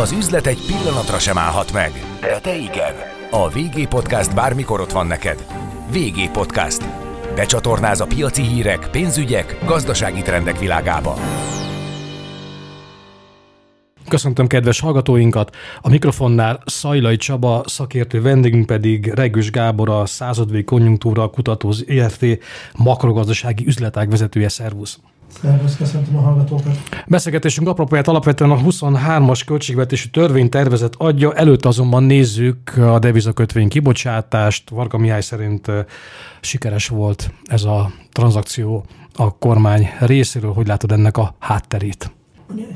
Az üzlet egy pillanatra sem állhat meg, de te igen. A VG Podcast bármikor ott van neked. VG Podcast. Becsatornáz a piaci hírek, pénzügyek, gazdasági trendek világába. Köszöntöm kedves hallgatóinkat! A mikrofonnál Szajlai Csaba, szakértő vendégünk pedig Regős Gábor, a századvégi konjunktúra kutatóz ERT makrogazdasági üzletág vezetője. Szervusz! Szervusz, köszöntöm a hallgatókat. Beszélgetésünk apropóját alapvetően a 23-as költségvetési törvénytervezet adja, előtt azonban nézzük a devizakötvény kibocsátást. Varga Mihály szerint sikeres volt ez a tranzakció a kormány részéről. Hogy látod ennek a hátterét?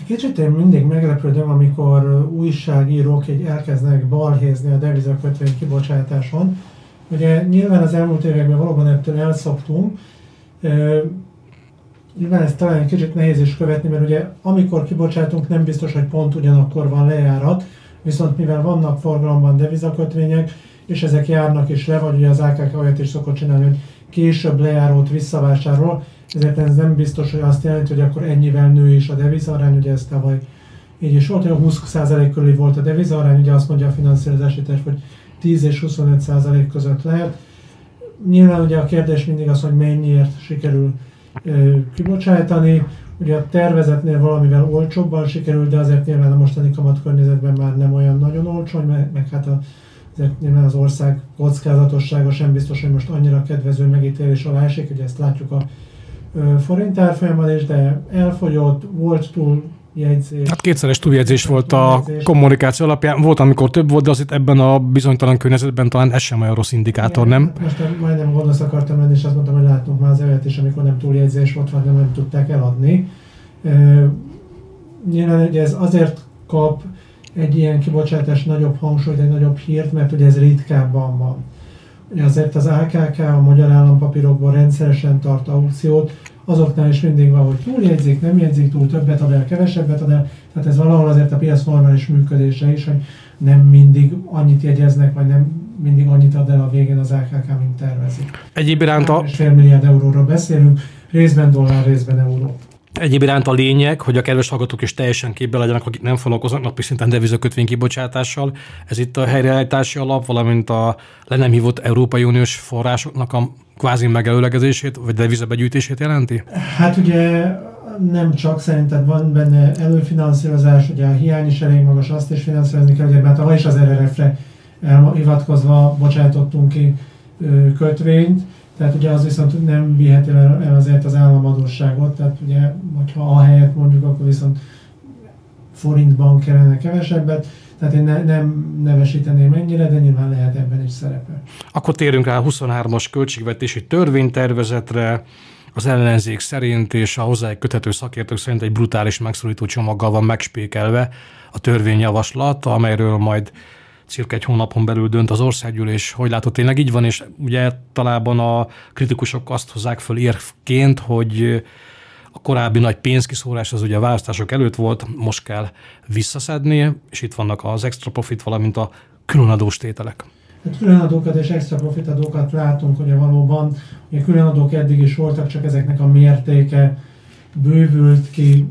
Kicsit én mindig meglepődöm, amikor újságírók egy elkezdenek balhézni a devizakötvény kibocsátáson. Ugye nyilván az elmúlt években valóban ettől elszoktunk, Nyilván ez talán egy kicsit nehéz is követni, mert ugye amikor kibocsátunk, nem biztos, hogy pont ugyanakkor van lejárat, viszont mivel vannak forgalomban devizakötvények, és ezek járnak is le, vagy ugye az AKK olyat is szokott csinálni, hogy később lejárót visszavásárol, ezért ez nem biztos, hogy azt jelenti, hogy akkor ennyivel nő is a devizarány, ugye ez tavaly így is volt, hogy 20% körül volt a devizarány, ugye azt mondja a finanszírozási terv, hogy 10 és 25% között lehet. Nyilván ugye a kérdés mindig az, hogy mennyiért sikerül kibocsátani. Ugye a tervezetnél valamivel olcsóbban sikerült, de azért nyilván a mostani környezetben már nem olyan nagyon olcsó, meg, meg hát a, azért nyilván az ország kockázatossága sem biztos, hogy most annyira kedvező megítélés alá esik, ugye ezt látjuk a forint árfolyamban is, de elfogyott, volt túl jegyzés. Hát kétszeres túljegyzés volt a kommunikáció alapján. Volt, amikor több volt, de azért ebben a bizonytalan környezetben talán ez sem olyan rossz indikátor, Igen, nem? Most majdnem gonosz akartam lenni, és azt mondtam, hogy látunk már az evet is, amikor nem túljegyzés volt, vagy nem, nem tudták eladni. E, nyilván ugye ez azért kap egy ilyen kibocsátás nagyobb hangsúlyt, egy nagyobb hírt, mert ugye ez ritkábban van. Ugye azért az AKK a magyar állampapírokban rendszeresen tart aukciót, azoknál is mindig van, hogy túljegyzik, nem jegyzik túl, többet ad el, kevesebbet ad el, tehát ez valahol azért a piac normális működése is, hogy nem mindig annyit jegyeznek, vagy nem mindig annyit ad el a végén az AKK, mint tervezik. Egyéb iránt a... fél milliárd euróról beszélünk, részben dollár, részben euró. Egyéb iránt a lényeg, hogy a kedves hallgatók is teljesen képbe legyenek, akik nem foglalkoznak napi szinten devizakötvény kibocsátással. Ez itt a helyreállítási alap, valamint a le nem hívott Európai Uniós forrásoknak a kvázi megelőlegezését, vagy devizabegyűjtését jelenti? Hát ugye nem csak, szerinted van benne előfinanszírozás, ugye a hiány is elég magas, azt is finanszírozni kell, ugye mert tavaly is az RRF-re hivatkozva bocsátottunk ki kötvényt, tehát ugye az viszont nem viheti el azért az államadóságot, tehát ugye, hogyha a helyet mondjuk, akkor viszont forintban kellene kevesebbet, tehát én ne, nem nevesíteném ennyire, de nyilván lehet ebben is szerepe. Akkor térünk rá a 23-as költségvetési törvénytervezetre. Az ellenzék szerint és a hozzá köthető szakértők szerint egy brutális megszorító csomaggal van megspékelve a törvényjavaslat, amelyről majd cirka egy hónapon belül dönt az országgyűlés. Hogy látod, tényleg így van, és ugye talában a kritikusok azt hozzák föl érvként, hogy a korábbi nagy pénzkiszórás az ugye a választások előtt volt, most kell visszaszedni, és itt vannak az extra profit, valamint a különadós tételek. Hát különadókat és extra profit adókat látunk, hogy valóban ugye különadók eddig is voltak, csak ezeknek a mértéke bővült ki,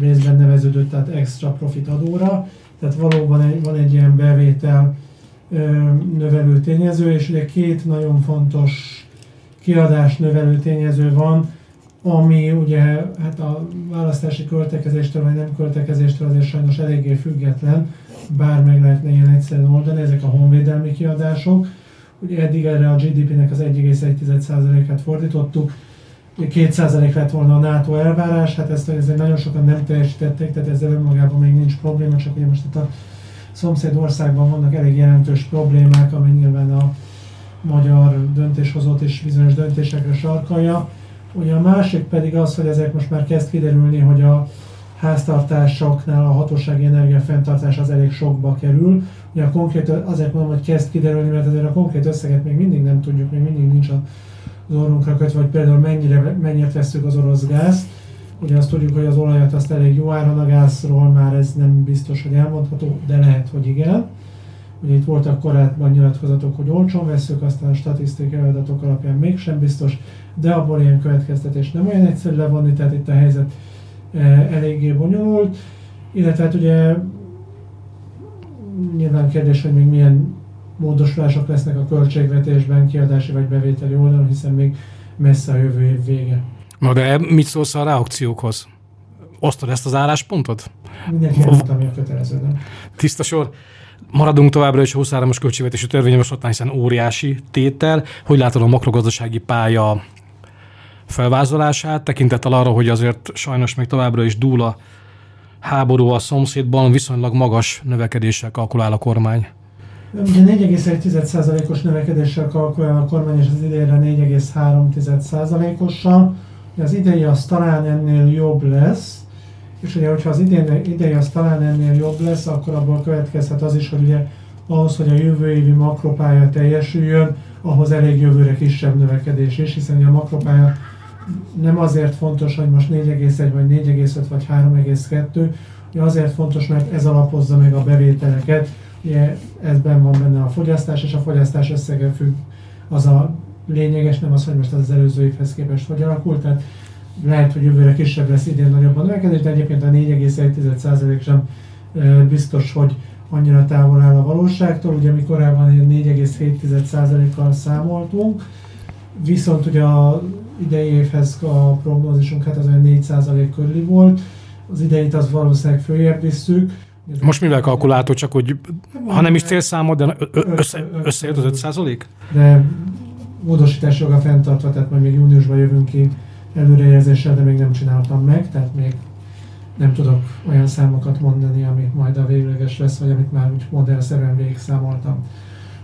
részben neveződött, tehát extra profit adóra. Tehát valóban egy, van egy ilyen bevétel növelő tényező, és ugye két nagyon fontos kiadás növelő tényező van, ami ugye hát a választási költekezéstől vagy nem költekezéstől azért sajnos eléggé független, bár meg lehetne ilyen egyszerűen oldani, ezek a honvédelmi kiadások. Ugye eddig erre a GDP-nek az 1,1%-át fordítottuk, 2% lett volna a NATO elvárás, hát ezt ezért nagyon sokan nem teljesítették, tehát ezzel önmagában még nincs probléma, csak ugye most itt a szomszéd országban vannak elég jelentős problémák, ami nyilván a magyar döntéshozót és bizonyos döntésekre sarkalja. Ugye a másik pedig az, hogy ezek most már kezd kiderülni, hogy a háztartásoknál a hatósági energiafenntartás az elég sokba kerül. Ugye a konkrét, azért mondom, hogy kezd kiderülni, mert azért a konkrét összeget még mindig nem tudjuk, még mindig nincs az orrunkra hogy például mennyire, mennyire veszük az orosz gázt. Ugye azt tudjuk, hogy az olajat azt elég jó áron a gázról már ez nem biztos, hogy elmondható, de lehet, hogy igen. Ugye itt voltak korábban nyilatkozatok, hogy olcsón veszük, aztán a statisztikai adatok alapján mégsem biztos, de abból ilyen következtetés nem olyan egyszerű levonni, tehát itt a helyzet e, eléggé bonyolult. Illetve hát ugye nyilván kérdés, hogy még milyen módosulások lesznek a költségvetésben, kiadási vagy bevételi oldalon, hiszen még messze a jövő év vége. Na de mit szólsz a reakciókhoz? Osztod ezt az álláspontot? Mindenki elmondta, ami a kötelező, nem? Tiszta sor. Maradunk továbbra is a 23-as költségvetési törvényjavaslatnál, hiszen óriási tétel. Hogy látod a makrogazdasági pálya felvázolását, tekintettel arra, hogy azért sajnos még továbbra is dúl a háború a szomszédban, viszonylag magas növekedéssel kalkulál a kormány. Ugye 4,1%-os növekedéssel kalkulál a kormány, és az idejére 4,3%-ossal. Az idei az talán ennél jobb lesz, és ugye, hogyha az idén, idei az talán ennél jobb lesz, akkor abból következhet az is, hogy ugye ahhoz, hogy a jövő évi makropálya teljesüljön, ahhoz elég jövőre kisebb növekedés is, hiszen a makropálya nem azért fontos, hogy most 4,1 vagy 4,5 vagy 3,2, ugye azért fontos, mert ez alapozza meg a bevételeket, ezben van benne a fogyasztás, és a fogyasztás összege függ, az a lényeges, nem az, hogy most az, előző évhez képest hogy alakult, tehát lehet, hogy jövőre kisebb lesz, idén nagyobb a növekedés, de egyébként a 4,1% sem biztos, hogy annyira távol áll a valóságtól. Ugye mi korábban 4,7%-kal számoltunk, viszont ugye a idei évhez a prognózisunk hát az olyan 4% körüli volt, az idejét az valószínűleg följebb visszük. Most mivel kalkuláltó, csak hogy ha nem is célszámod, de össze, összejött az 5 százalék? De módosítás joga fenntartva, tehát majd még júniusban jövünk ki előrejelzéssel, de még nem csináltam meg, tehát még nem tudok olyan számokat mondani, ami majd a végleges lesz, vagy amit már úgy modellszerűen végig számoltam.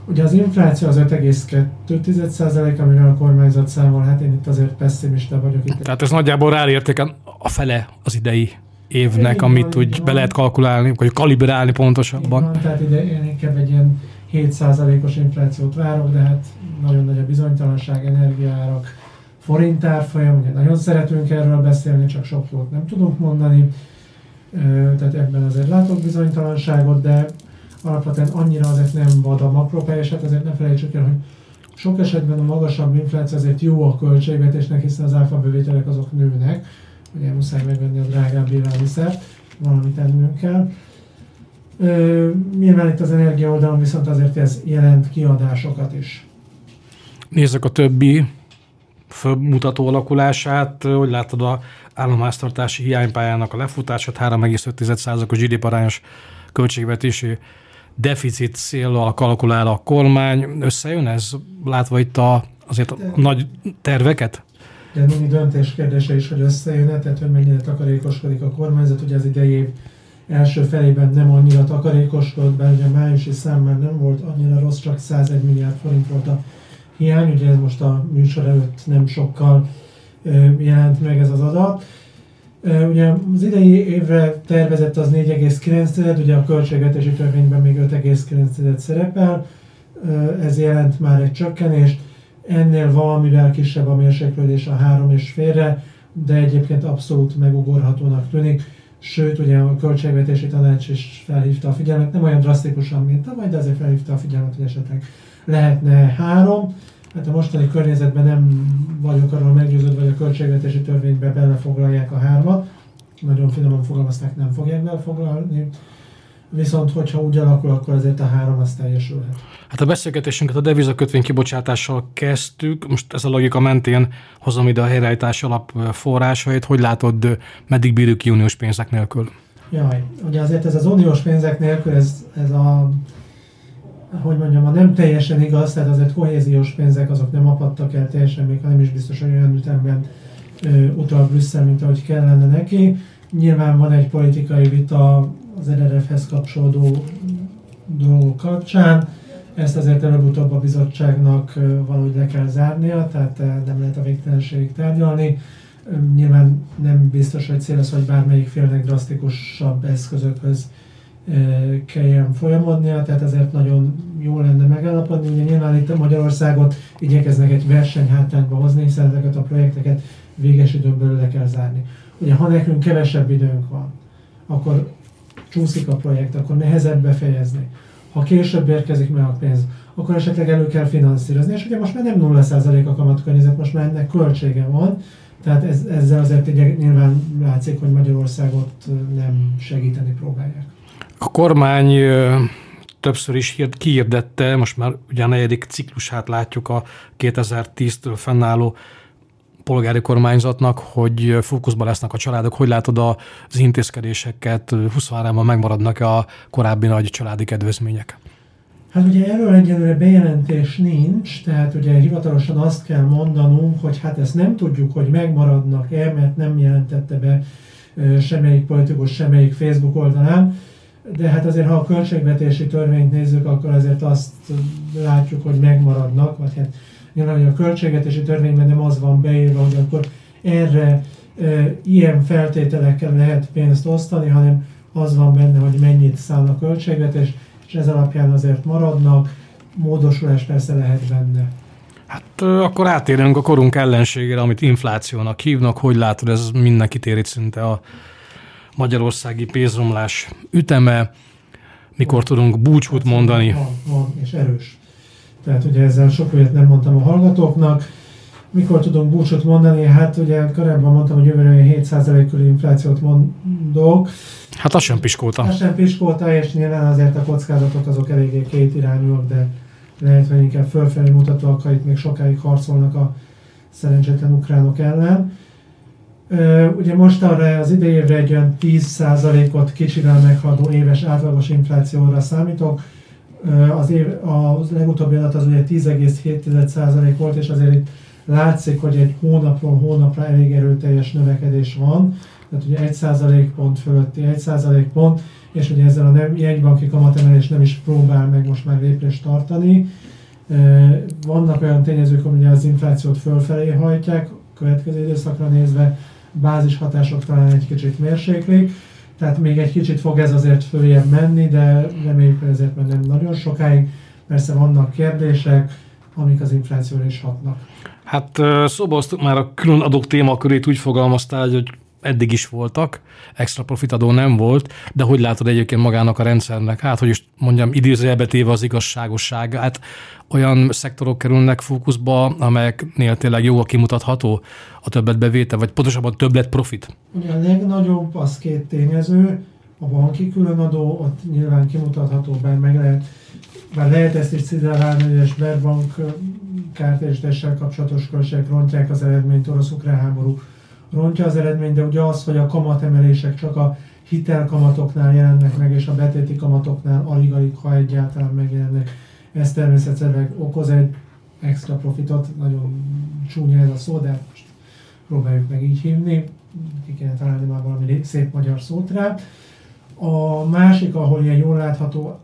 Ugye az infláció az 5,2%, amivel a kormányzat számol, hát én itt azért pessimista vagyok. Itt. Tehát ez nagyjából ráértéken a fele az idei évnek, amit úgy be lehet kalkulálni, vagy kalibrálni pontosabban. Van, tehát ide én inkább egy ilyen 7%-os inflációt várok, de hát nagyon nagy a bizonytalanság, energiárak, forintárfolyam, ugye nagyon szeretünk erről beszélni, csak sok jót nem tudunk mondani, tehát ebben azért látok bizonytalanságot, de alapvetően annyira azért nem vad a makropály, és hát azért ne felejtsük el, hogy sok esetben a magasabb infláció azért jó a költségvetésnek, hiszen az áfa bevételek azok nőnek, ugye muszáj megvenni a drágább élelmiszert, valamit tennünk kell. Ö, nyilván itt az energia oldalon viszont azért ez jelent kiadásokat is. Nézzük a többi fölmutató alakulását, hogy látod a államháztartási hiánypályának a lefutását, 3,5%-os GDP arányos költségvetési deficit célral kalkulál a kormány. Összejön ez, látva itt a, azért a nagy terveket? De mindig döntés kérdése is, hogy összejön tehát hogy mennyire takarékoskodik a kormányzat. Ugye az idei év első felében nem annyira takarékoskodott, bár ugye a májusi szám már nem volt annyira rossz, csak 101 milliárd forint volt a hiány, ugye ez most a műsor előtt nem sokkal jelent meg ez az adat. Ugye az idei évre tervezett az 4,9, ugye a költségvetési törvényben még 5,9 szerepel, ez jelent már egy csökkenést, ennél valamivel kisebb a mérséklődés a három és félre, de egyébként abszolút megugorhatónak tűnik. Sőt, ugye a költségvetési tanács is felhívta a figyelmet, nem olyan drasztikusan, mint tavaly, de azért felhívta a figyelmet, hogy esetleg lehetne három. Hát a mostani környezetben nem vagyok arról meggyőződve, hogy a költségvetési törvénybe belefoglalják a hármat. Nagyon finoman fogalmazták, nem fogják belefoglalni. Viszont, hogyha úgy alakul, akkor azért a három az teljesülhet. Hát a beszélgetésünket a devizakötvény kibocsátással kezdtük. Most ez a logika mentén hozom ide a helyreállítás alap forrásait. Hogy látod, meddig bírjuk ki uniós pénzek nélkül? Jaj, ugye azért ez az uniós pénzek nélkül, ez, ez a hogy mondjam, a nem teljesen igaz, tehát azért kohéziós pénzek azok nem apadtak el teljesen, még ha nem is biztos, hogy olyan ütemben utal Brüsszel, mint ahogy kellene neki. Nyilván van egy politikai vita az RRF-hez kapcsolódó dolgok kapcsán, ezt azért előbb-utóbb a bizottságnak valahogy le kell zárnia, tehát nem lehet a végtelenségig tárgyalni. Nyilván nem biztos, hogy cél az, hogy bármelyik félnek drasztikusabb eszközökhöz kelljen folyamodnia, tehát ezért nagyon jó lenne megállapodni. Ugye nyilván itt Magyarországot igyekeznek egy versenyhátrányba hozni, hiszen ezeket a projekteket véges időn belül le kell zárni. Ugye ha nekünk kevesebb időnk van, akkor csúszik a projekt, akkor nehezebb befejezni. Ha később érkezik meg a pénz, akkor esetleg elő kell finanszírozni. És ugye most már nem 0% a kamatkörnyezet, most már ennek költsége van, tehát ez, ezzel azért ugye nyilván látszik, hogy Magyarországot nem segíteni próbálják. A kormány többször is kiirdette, most már ugye a negyedik ciklusát látjuk a 2010-től fennálló polgári kormányzatnak, hogy fókuszban lesznek a családok. Hogy látod az intézkedéseket? 23-ban megmaradnak a korábbi nagy családi kedvezmények? Hát ugye erről egyelőre bejelentés nincs, tehát ugye hivatalosan azt kell mondanunk, hogy hát ezt nem tudjuk, hogy megmaradnak-e, mert nem jelentette be semmelyik politikus, semmelyik Facebook oldalán, de hát azért, ha a költségvetési törvényt nézzük, akkor azért azt látjuk, hogy megmaradnak, vagy hát nyilván, hogy a költségvetési törvényben nem az van beírva, hogy akkor erre e, ilyen feltételekkel lehet pénzt osztani, hanem az van benne, hogy mennyit száll a költségvetés, és ez alapján azért maradnak, módosulás persze lehet benne. Hát akkor átérünk a korunk ellenségére, amit inflációnak hívnak. Hogy látod, ez mindenkit érít szinte a magyarországi pénzromlás üteme? Mikor tudunk búcsút mondani? Van, van, és erős. Tehát ugye ezzel sok olyat nem mondtam a hallgatóknak. Mikor tudunk búcsút mondani? Hát ugye korábban mondtam, hogy jövőre 7% körül inflációt mondok. Hát az sem piskolta. Az sem piskolta, és nyilván azért a kockázatok azok eléggé két irányúak, de lehet, hogy inkább fölfelé mutatóak, ha itt még sokáig harcolnak a szerencsétlen ukránok ellen. Ugye most arra az idei évre egy olyan 10%-ot kicsivel meghaladó éves átlagos inflációra számítok. Az, év, a legutóbbi adat az ugye 10,7% volt, és azért itt látszik, hogy egy hónapról hónapra elég erőteljes növekedés van. Tehát ugye 1% pont fölötti 1% pont, és ugye ezzel a nem, jegybanki kamatemelés nem is próbál meg most már lépést tartani. Vannak olyan tényezők, amik az inflációt fölfelé hajtják, következő időszakra nézve, bázis hatások talán egy kicsit mérséklik, tehát még egy kicsit fog ez azért följebb menni, de reméljük, hogy ezért már nem nagyon sokáig. Persze vannak kérdések, amik az inflációra is hatnak. Hát szóba már a külön adók témakörét úgy fogalmaztál, hogy eddig is voltak, extra profitadó nem volt, de hogy látod egyébként magának a rendszernek? Hát, hogy is mondjam, idézőjelbe téve az igazságosságát, olyan szektorok kerülnek fókuszba, amelyeknél tényleg jó a kimutatható a többet bevétel, vagy pontosabban többlet profit? Ugye a legnagyobb az két tényező, a banki különadó, ott nyilván kimutatható, bár meg lehet, bár lehet ezt is cizellálni, hogy a Sberbank kártérítéssel kapcsolatos költségek rontják az eredményt orosz-ukrán háború rontja az eredményt, de ugye az, hogy a kamatemelések csak a hitelkamatoknál jelennek meg, és a betéti kamatoknál alig-alig, ha egyáltalán megjelennek, ez természetesen okoz egy extra profitot, nagyon csúnya ez a szó, de most próbáljuk meg így hívni, ki kéne találni már valami szép magyar szót rá. A másik, ahol ilyen jól látható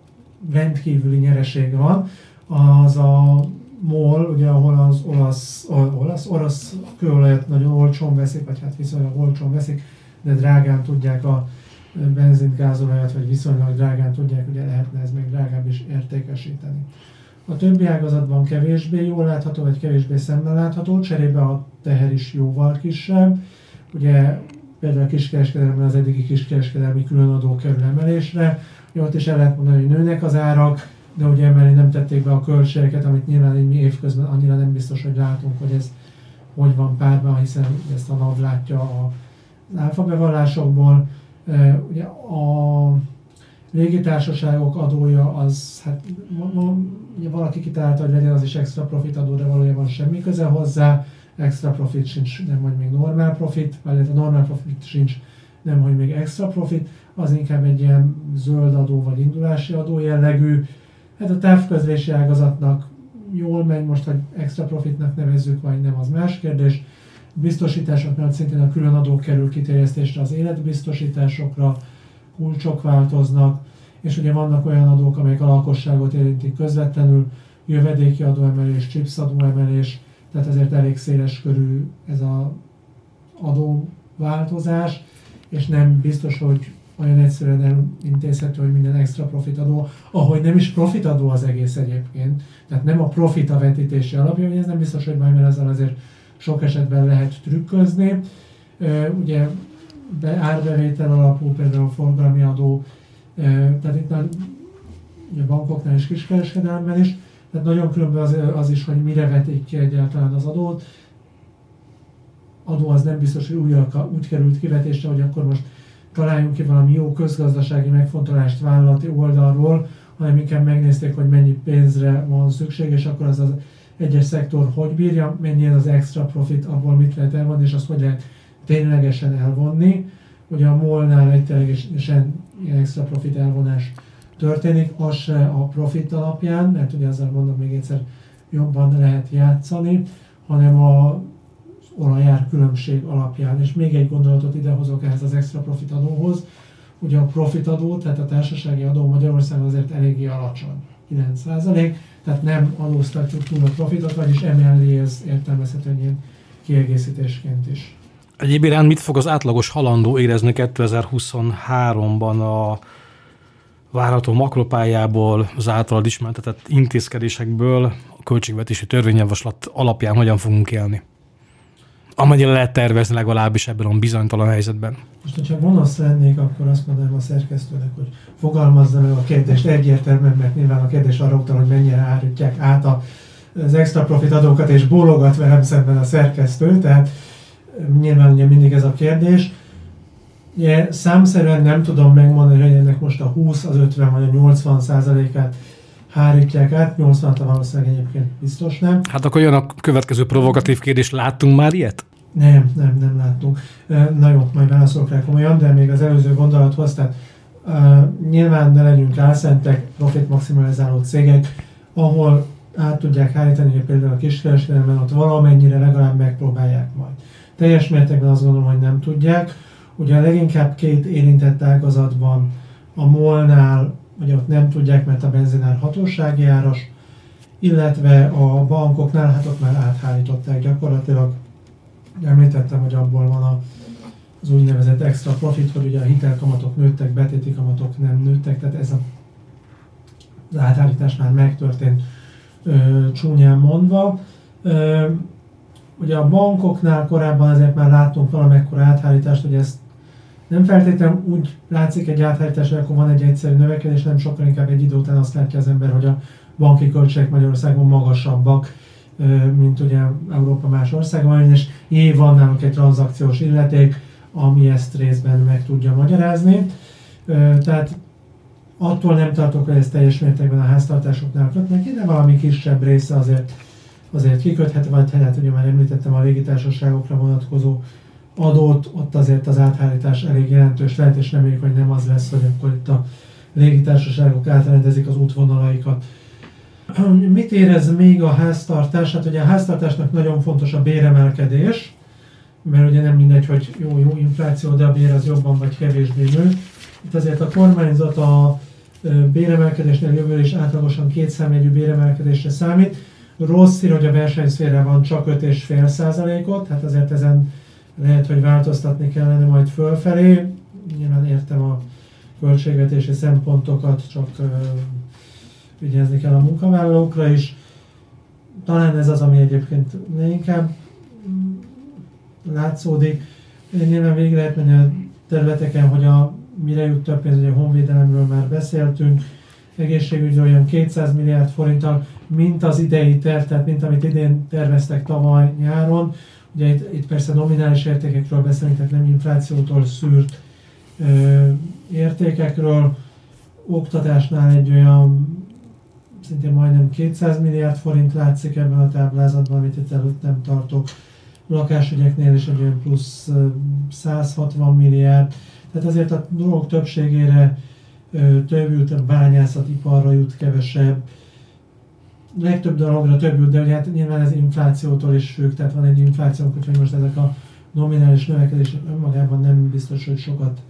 rendkívüli nyereség van, az a MOL, ugye ahol az olasz, olasz, orosz kőolajat nagyon olcsón veszik, vagy hát viszonylag olcsón veszik, de drágán tudják a benzint, gázolajat, vagy viszonylag drágán tudják, ugye lehetne ez még drágább is értékesíteni. A többi ágazatban kevésbé jól látható, vagy kevésbé szemmel látható, cserébe a teher is jóval kisebb. Ugye például a kiskereskedelemben az eddigi kiskereskedelmi különadó kerül emelésre, ott is el lehet mondani, hogy nőnek az árak, de ugye emellé nem tették be a költségeket, amit nyilván egy mi évközben annyira nem biztos, hogy látunk, hogy ez hogy van párban, hiszen ezt a NAV látja az áfa bevallásokból. Ugye a légitársaságok adója az, hát ugye valaki kitalálta, hogy legyen az is extra profit adó, de valójában semmi köze hozzá, extra profit sincs, nem hogy még normál profit, vagy a normál profit sincs, nem hogy még extra profit, az inkább egy ilyen zöld adó vagy indulási adó jellegű, Hát a távközlési ágazatnak jól megy, most, hogy extra profitnak nevezzük, vagy nem, az más kérdés. Biztosításoknál szintén a külön adó kerül kiterjesztésre az életbiztosításokra, kulcsok változnak, és ugye vannak olyan adók, amelyek a lakosságot érintik közvetlenül, jövedéki adóemelés, chips adóemelés, tehát ezért elég széles körű ez a adóváltozás, és nem biztos, hogy olyan egyszerűen elintézhető, hogy minden extra profitadó, ahogy nem is profitadó az egész egyébként. Tehát nem a profit a vetítési alapja, hogy ez nem biztos, hogy majd, mert ezzel azért sok esetben lehet trükközni. Ugye be, árbevétel alapú, például forgalmi adó, tehát itt a, ugye bankoknál és kiskereskedelemben is, tehát nagyon különböző az, az is, hogy mire vetik ki egyáltalán az adót. Adó az nem biztos, hogy úgy, úgy került kivetésre, hogy akkor most találjunk ki valami jó közgazdasági megfontolást vállalati oldalról, hanem inkább megnézték, hogy mennyi pénzre van szükség, és akkor az az egyes szektor hogy bírja, mennyi az extra profit, abból mit lehet elvonni, és azt hogy lehet ténylegesen elvonni. Ugye a molnál egy ténylegesen extra profit elvonás történik, az se a profit alapján, mert ugye ezzel mondom még egyszer, jobban lehet játszani, hanem a olajár különbség alapján. És még egy gondolatot idehozok ehhez az extra profit adóhoz. Ugye a profit adó, tehát a társasági adó Magyarországon azért eléggé alacsony, 9%, tehát nem adóztatjuk túl a profitot, vagyis emellé ez értelmezhető ilyen kiegészítésként is. Egyébként mit fog az átlagos halandó érezni 2023-ban a várható makropályából, az általad ismertetett intézkedésekből, a költségvetési törvényjavaslat alapján hogyan fogunk élni? Amennyire lehet tervezni legalábbis ebben a bizonytalan helyzetben. Most, hogyha gonosz lennék, akkor azt mondanám a szerkesztőnek, hogy fogalmazza meg a kérdést egyértelműen, mert nyilván a kérdés arra utal, hogy mennyire árítják át a, az extra profit adókat, és bólogat velem szemben a szerkesztő, tehát nyilván ugye mindig ez a kérdés. Ugye, számszerűen nem tudom megmondani, hogy ennek most a 20, az 50 vagy a 80 százalékát hárítják át, 80 valószínűleg egyébként biztos nem. Hát akkor jön a következő provokatív kérdés, láttunk már ilyet? Nem, nem, nem láttunk. Na jó, majd válaszolok rá komolyan, de még az előző gondolathoz, tehát uh, nyilván ne legyünk álszentek, profit maximalizáló cégek, ahol át tudják hárítani, hogy például a kiskereskedelemben ott valamennyire legalább megpróbálják majd. Teljes mértékben azt gondolom, hogy nem tudják. Ugye a leginkább két érintett ágazatban a molnál hogy ott nem tudják, mert a benzinár hatósági áras, illetve a bankoknál, hát ott már áthárították gyakorlatilag. Említettem, hogy abból van a, az úgynevezett extra profit, hogy ugye a hitelkamatok nőttek, betéti kamatok nem nőttek, tehát ez a, az áthárítás már megtörtént ö, csúnyán mondva. Ö, ugye a bankoknál korábban azért már láttunk valamekkora áthárítást, hogy ezt nem feltétlenül úgy látszik egy áthárítás, hogy akkor van egy egyszerű növekedés, nem sokkal inkább egy idő után azt látja az ember, hogy a banki költségek Magyarországon magasabbak, mint ugye Európa más országban, és év van nálunk egy tranzakciós illeték, ami ezt részben meg tudja magyarázni. Tehát attól nem tartok, hogy ez teljes mértékben a háztartásoknál kötnek de valami kisebb része azért, azért kiköthet, vagy hát ugye már említettem a légitársaságokra vonatkozó adót, ott azért az áthárítás elég jelentős lehet, és reméljük, hogy nem az lesz, hogy akkor itt a légitársaságok átrendezik az útvonalaikat. Mit érez még a háztartás? Hát ugye a háztartásnak nagyon fontos a béremelkedés, mert ugye nem mindegy, hogy jó, jó infláció, de a bér az jobban vagy kevésbé nő. Itt azért a kormányzat a béremelkedésnél jövő is átlagosan két számjegyű béremelkedésre számít. Rossz hír, hogy a versenyszféra van csak 5,5 százalékot, hát azért ezen lehet, hogy változtatni kellene majd fölfelé. Nyilván értem a költségvetési szempontokat, csak vigyázni kell a munkavállalókra is. Talán ez az, ami egyébként inkább látszódik. Nyilván végig lehet menni a területeken, hogy a mire jut több pénz, hogy a honvédelemről már beszéltünk, egészségügyről olyan 200 milliárd forinttal, mint az idei terv, tehát mint amit idén terveztek tavaly nyáron, Ugye itt, itt persze nominális értékekről beszélünk, tehát nem inflációtól szűrt ö, értékekről. Oktatásnál egy olyan szintén majdnem 200 milliárd forint látszik ebben a táblázatban, amit itt előtt nem tartok. Lakásügyeknél is egy olyan plusz 160 milliárd. Tehát azért a dolgok többségére több jut, a bányászatiparra jut kevesebb, legtöbb dologra több de ugye hát nyilván ez inflációtól is függ, tehát van egy infláció, hogy most ezek a nominális növekedések önmagában nem biztos, hogy sokat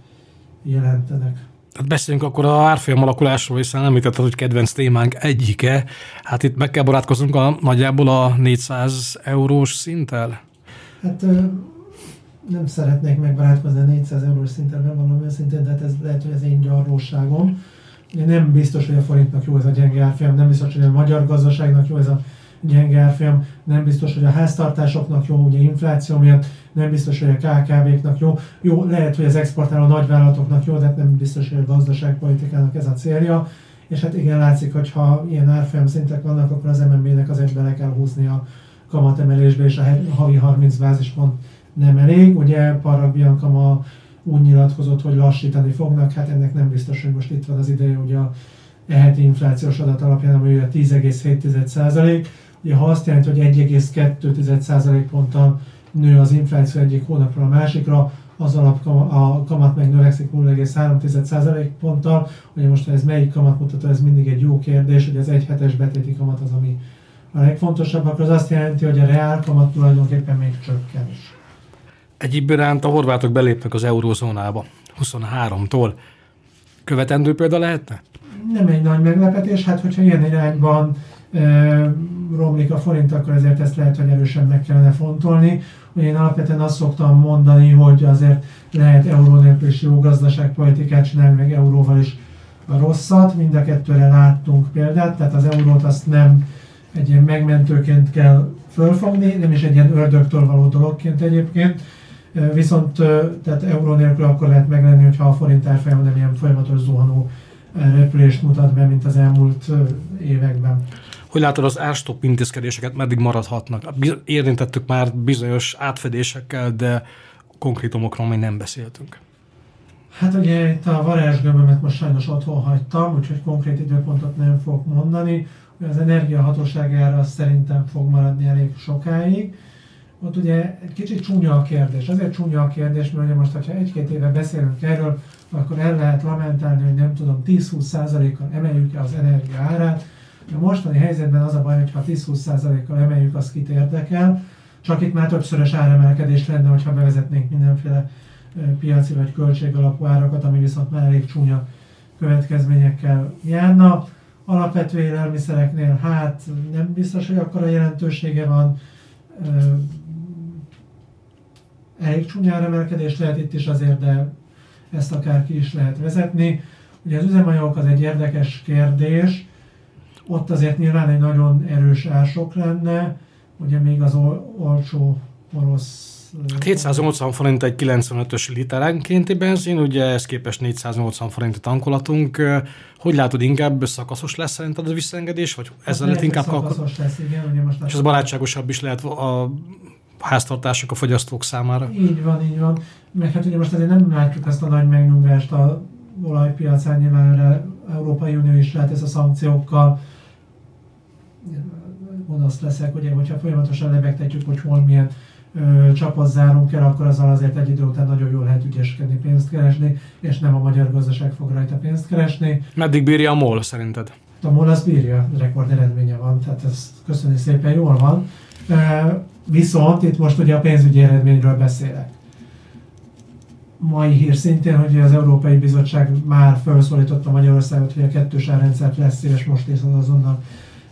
jelentenek. Hát beszéljünk akkor a árfolyam alakulásról, hiszen említetted, hogy kedvenc témánk egyike. Hát itt meg kell barátkoznunk a, nagyjából a 400 eurós szinttel? Hát nem szeretnék megbarátkozni a 400 eurós szinten, nem valami őszintén, de hát ez lehet, hogy ez én gyarlóságom nem biztos, hogy a forintnak jó ez a gyenge árfolyam, nem biztos, hogy a magyar gazdaságnak jó ez a gyenge árfolyam, nem biztos, hogy a háztartásoknak jó, ugye infláció miatt, nem biztos, hogy a KKV-knak jó. Jó, lehet, hogy az exportáló nagyvállalatoknak jó, de nem biztos, hogy a gazdaságpolitikának ez a célja. És hát igen, látszik, hogy ha ilyen árfolyam szintek vannak, akkor az MNB-nek azért bele kell húzni a kamatemelésbe, és a havi 30 bázispont nem elég. Ugye Parag Bianca ma úgy nyilatkozott, hogy lassítani fognak, hát ennek nem biztos, hogy most itt van az ideje, hogy a eheti inflációs adat alapján, ami ugye 10,7%. Ugye ha azt jelenti, hogy 1,2% ponttal nő az infláció egyik hónapról a másikra, az alap a kamat meg növekszik 0,3% ponttal. Ugye most ez melyik kamatmutató, ez mindig egy jó kérdés, hogy az egy hetes betéti kamat az, ami a legfontosabb, akkor az azt jelenti, hogy a reál kamat tulajdonképpen még csökken. Egyéb iránt a horvátok belépnek az eurózónába 23-tól. Követendő példa lehetne? Nem egy nagy meglepetés, hát hogyha ilyen irányban e, romlik a forint, akkor ezért ezt lehet, hogy erősen meg kellene fontolni. Ugye én alapvetően azt szoktam mondani, hogy azért lehet euró nélkül is jó gazdaságpolitikát csinálni, meg euróval is a rosszat. Mind a kettőre láttunk példát, tehát az eurót azt nem egy ilyen megmentőként kell fölfogni, nem is egy ilyen ördögtől való dologként egyébként. Viszont tehát euró nélkül akkor lehet meglenni, hogyha a forint árfolyam nem ilyen folyamatos zuhanó repülést mutat be, mint az elmúlt években. Hogy látod az árstop intézkedéseket, meddig maradhatnak? Érintettük már bizonyos átfedésekkel, de konkrétumokról még nem beszéltünk. Hát ugye itt a varázsgömbömet most sajnos otthon hagytam, úgyhogy konkrét időpontot nem fogok mondani. Az energiahatóságára az szerintem fog maradni elég sokáig. Ott ugye egy kicsit csúnya a kérdés. Azért csúnya a kérdés, mert ugye most, ha egy-két éve beszélünk erről, akkor el lehet lamentálni, hogy nem tudom, 10-20%-kal emeljük-e az energia árát, a mostani helyzetben az a baj, hogy ha 10-20%-kal emeljük, az kit érdekel. Csak itt már többszörös áremelkedés lenne, hogyha bevezetnénk mindenféle piaci vagy költségalapú árakat, ami viszont már elég csúnya következményekkel járna. Alapvető élelmiszereknél hát nem biztos, hogy akkora jelentősége van. Elég csúnya áremelkedés lehet itt is azért, de ezt akár ki is lehet vezetni. Ugye az üzemanyagok az egy érdekes kérdés, ott azért nyilván egy nagyon erős ások lenne, ugye még az ol- olcsó orosz 780 hát forint egy 95-ös literenkénti benzin, ugye ez képest 480 forint a tankolatunk. Hogy látod, inkább szakaszos lesz szerinted a visszaengedés, vagy hát ezzel lehet inkább... Szakaszos lesz, igen. Ugye most és ez barátságosabb is lehet a háztartások, a fogyasztók számára. Így van, így van. Meg hát ugye most azért nem látjuk ezt a nagy megnyugvást a olajpiacán, nyilván Európai Unió is lehet ez a szankciókkal gonosz leszek, ugye, hogyha folyamatosan lebegtetjük, hogy hol milyen csapat zárunk el, akkor azzal azért egy idő után nagyon jól lehet ügyeskedni, pénzt keresni, és nem a magyar gazdaság fog rajta pénzt keresni. Meddig bírja a MOL szerinted? A MOL az bírja, rekord eredménye van, tehát ez köszönni szépen jól van. Viszont itt most ugye a pénzügyi eredményről beszélek. Mai hír szintén, hogy az Európai Bizottság már felszólította Magyarországot, hogy a kettős árrendszert lesz szíves most és azonnal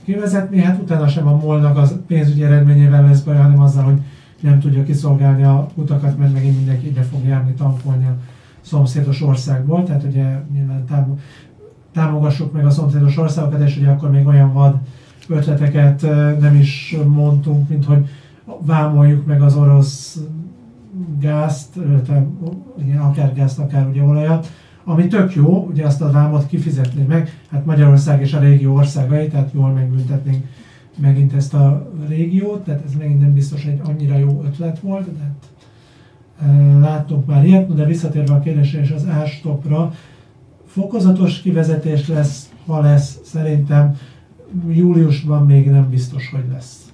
kivezetni, hát utána sem a molnak az pénzügyi eredményével lesz baj, hanem azzal, hogy nem tudja kiszolgálni a utakat, mert megint mindenki ide fog járni tankolni a szomszédos országból, tehát ugye nyilván támogassuk meg a szomszédos országokat, és ugye akkor még olyan vad ötleteket nem is mondtunk, mint hogy vámoljuk meg az orosz gázt, akár gázt, akár ugye olajat, ami tök jó, ugye azt a vámot kifizetni meg, hát Magyarország és a régió országai, tehát jól megbüntetnénk megint ezt a régiót, tehát ez megint nem biztos, egy annyira jó ötlet volt, de hát, e, láttunk már ilyet, de visszatérve a kérdésre és az árstopra, fokozatos kivezetés lesz, ha lesz, szerintem júliusban még nem biztos, hogy lesz.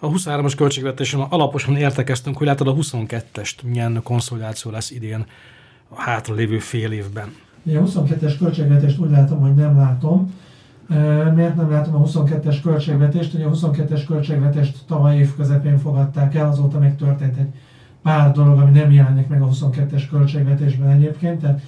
A 23-as költségvetésen alaposan értekeztünk, hogy látod a 22-est milyen konszolidáció lesz idén a hátra lévő fél évben? A 22-es költségvetést úgy látom, hogy nem látom. Miért nem látom a 22-es költségvetést? Ugye a 22-es költségvetést tavaly év közepén fogadták el, azóta még történt egy pár dolog, ami nem jelenik meg a 22-es költségvetésben egyébként, tehát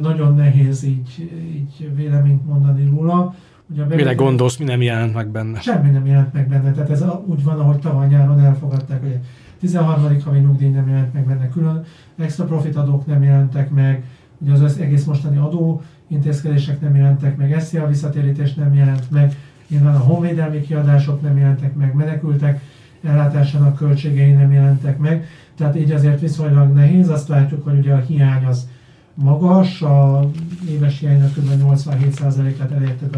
nagyon nehéz így, így véleményt mondani róla. Ugye Mire gondolsz, mi nem jelent meg benne? Semmi nem jelent meg benne, tehát ez úgy van, ahogy tavaly nyáron elfogadták, hogy 13. havi nyugdíj nem jelent meg benne, külön extra profit adók nem jelentek meg, ugye az egész mostani adó intézkedések nem jelentek meg, SZIA visszatérítés nem jelent meg, nyilván a honvédelmi kiadások nem jelentek meg, menekültek ellátásának költségei nem jelentek meg, tehát így azért viszonylag nehéz, azt látjuk, hogy ugye a hiány az magas, a éves hiánynak kb. 87%-át elértük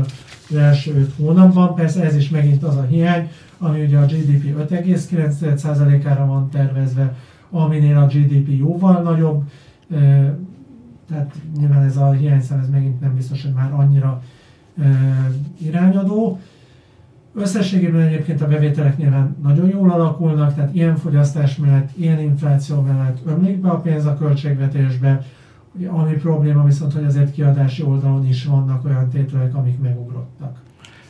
az első 5 hónapban, persze ez is megint az a hiány, ami ugye a GDP 5,9%-ára van tervezve, aminél a GDP jóval nagyobb, tehát nyilván ez a hiányszám ez megint nem biztos, hogy már annyira irányadó. Összességében egyébként a bevételek nyilván nagyon jól alakulnak, tehát ilyen fogyasztás mellett, ilyen infláció mellett ömlik be a pénz a költségvetésbe, ami probléma viszont, hogy azért kiadási oldalon is vannak olyan tételek, amik megugrottak.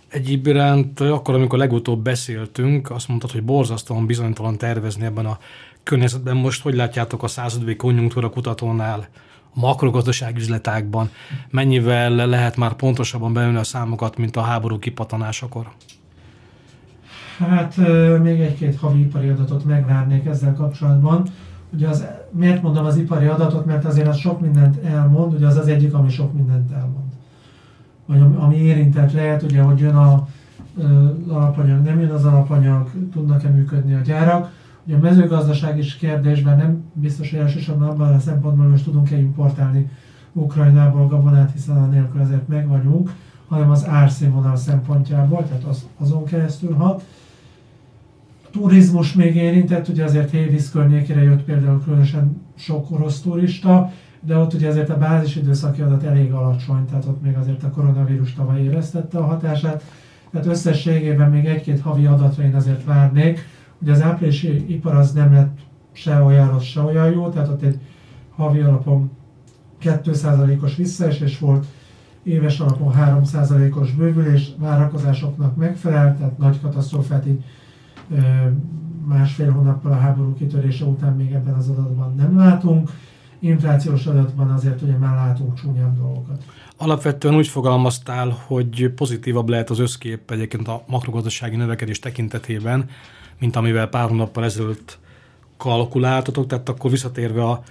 Egyéb iránt, akkor, amikor legutóbb beszéltünk, azt mondtad, hogy borzasztóan bizonytalan tervezni ebben a környezetben. Most hogy látjátok a századvék konjunktúra kutatónál, a makrogazdaság üzletákban, mennyivel lehet már pontosabban beülni a számokat, mint a háború kipatanásakor? Hát még egy-két havi ipari adatot megvárnék ezzel kapcsolatban. Ugye az, miért mondom az ipari adatot, mert azért az sok mindent elmond, ugye az az egyik, ami sok mindent elmond. Vagy ami érintett lehet, ugye, hogy jön a, alapanyag, nem jön az alapanyag, tudnak-e működni a gyárak. Ugye a mezőgazdaság is kérdésben nem biztos, hogy elsősorban abban a szempontból, hogy tudunk-e importálni Ukrajnából gabonát, hiszen a nélkül ezért meg vagyunk, hanem az árszínvonal szempontjából, tehát az, azon keresztül hat turizmus még érintett, ugye azért Hévíz környékére jött például különösen sok orosz turista, de ott ugye azért a bázis időszaki adat elég alacsony, tehát ott még azért a koronavírus tavaly éreztette a hatását. Tehát összességében még egy-két havi adatra én azért várnék. Ugye az áprilisi ipar az nem lett se olyan rossz, se olyan jó, tehát ott egy havi alapon 2%-os visszaesés volt, éves alapon 3%-os bővülés várakozásoknak megfelel, tehát nagy katasztrófát így másfél hónappal a háború kitörése után még ebben az adatban nem látunk. Inflációs adatban azért ugye már látunk csúnyább dolgokat. Alapvetően úgy fogalmaztál, hogy pozitívabb lehet az összkép egyébként a makrogazdasági növekedés tekintetében, mint amivel pár hónappal ezelőtt kalkuláltatok, tehát akkor visszatérve a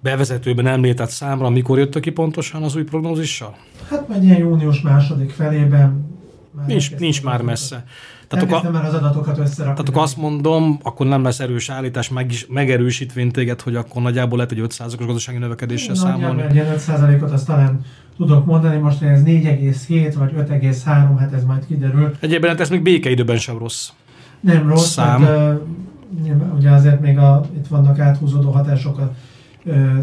bevezetőben említett számra, mikor jöttök ki pontosan az új prognózissal? Hát majd ilyen június második felében. Már nincs, nincs már messze. Tehát akkor, már az adatokat összerakni. Tehát akkor azt mondom, akkor nem lesz erős állítás, meg is, megerősítvén téged, hogy akkor nagyjából lehet egy 5%-os gazdasági növekedéssel számolni. Egy 5%-ot azt talán tudok mondani, most ez 4,7 vagy 5,3, hát ez majd kiderül. Egyébként hát ez még békeidőben sem rossz. Nem rossz, szám. Hát, ugye azért még a, itt vannak áthúzódó hatások a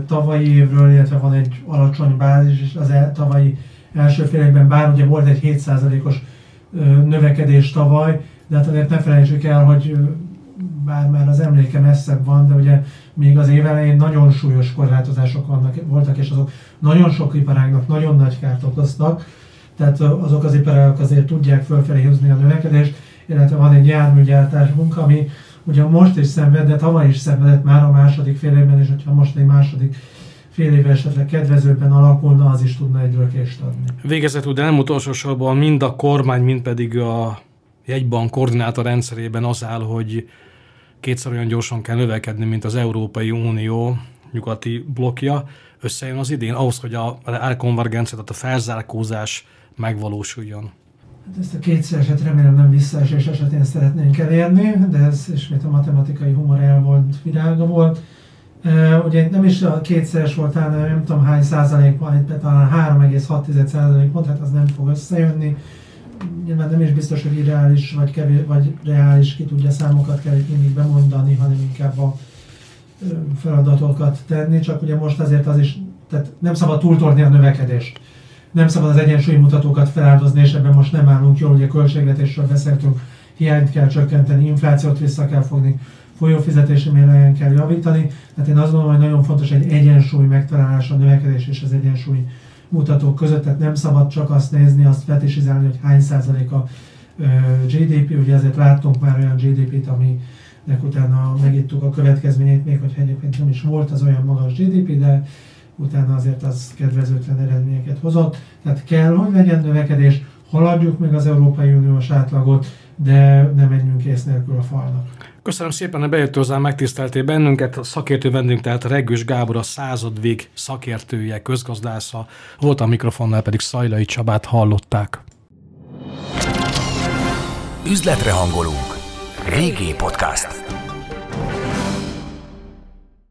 tavalyi évről, illetve van egy alacsony bázis, és az el, tavalyi első fél évben, bár ugye volt egy 7%-os növekedés tavaly, de hát azért ne felejtsük el, hogy bár már az emléke messzebb van, de ugye még az év elején nagyon súlyos korlátozások vannak, voltak, és azok nagyon sok iparágnak nagyon nagy kárt okoztak, tehát azok az iparágok azért tudják fölfelé hozni a növekedést, illetve van egy járműgyártás munka, ami ugye most is szenved, de tavaly is szenvedett már a második fél évben, és hogyha most egy második fél éve esetleg kedvezőbben alakulna, az is tudna egy lökést adni. Végezetül, de nem utolsó sorban mind a kormány, mind pedig a jegybank koordinátor rendszerében az áll, hogy kétszer olyan gyorsan kell növekedni, mint az Európai Unió nyugati blokja. Összejön az idén ahhoz, hogy a elkonvergencia, tehát a felzárkózás megvalósuljon. Hát ezt a kétszereset remélem nem visszaesés esetén szeretnénk elérni, de ez ismét a matematikai humor el volt, virága volt. Ugye nem is a kétszeres volt, hanem nem tudom hány százalék van, talán 3,6 százalék pont, hát az nem fog összejönni. Nyilván nem is biztos, hogy irreális vagy, kevés, vagy reális, ki tudja számokat kell itt mindig bemondani, hanem inkább a feladatokat tenni, csak ugye most azért az is, tehát nem szabad túltorni a növekedést. Nem szabad az egyensúlyi mutatókat feláldozni, és ebben most nem állunk jól, ugye költségvetésről beszéltünk, hiányt kell csökkenteni, inflációt vissza kell fogni, folyófizetési mérlegen kell javítani. Tehát én azt gondolom, hogy nagyon fontos egy egyensúly megtalálása a növekedés és az egyensúly mutatók között, tehát nem szabad csak azt nézni, azt fetisizálni, hogy hány százalék a GDP, ugye ezért láttunk már olyan GDP-t, aminek utána megittuk a következményét, még hogy egyébként nem is volt az olyan magas GDP, de utána azért az kedvezőtlen eredményeket hozott. Tehát kell, hogy legyen növekedés, haladjuk meg az Európai Uniós átlagot, de nem menjünk ész nélkül a falnak. Köszönöm szépen, hogy bejött hozzá, megtiszteltél bennünket. A szakértő vendünk, tehát Reggős Gábor, a századvég szakértője, közgazdásza. Volt a mikrofonnál pedig Szajlai Csabát hallották. Üzletre hangolunk. Régi Podcast.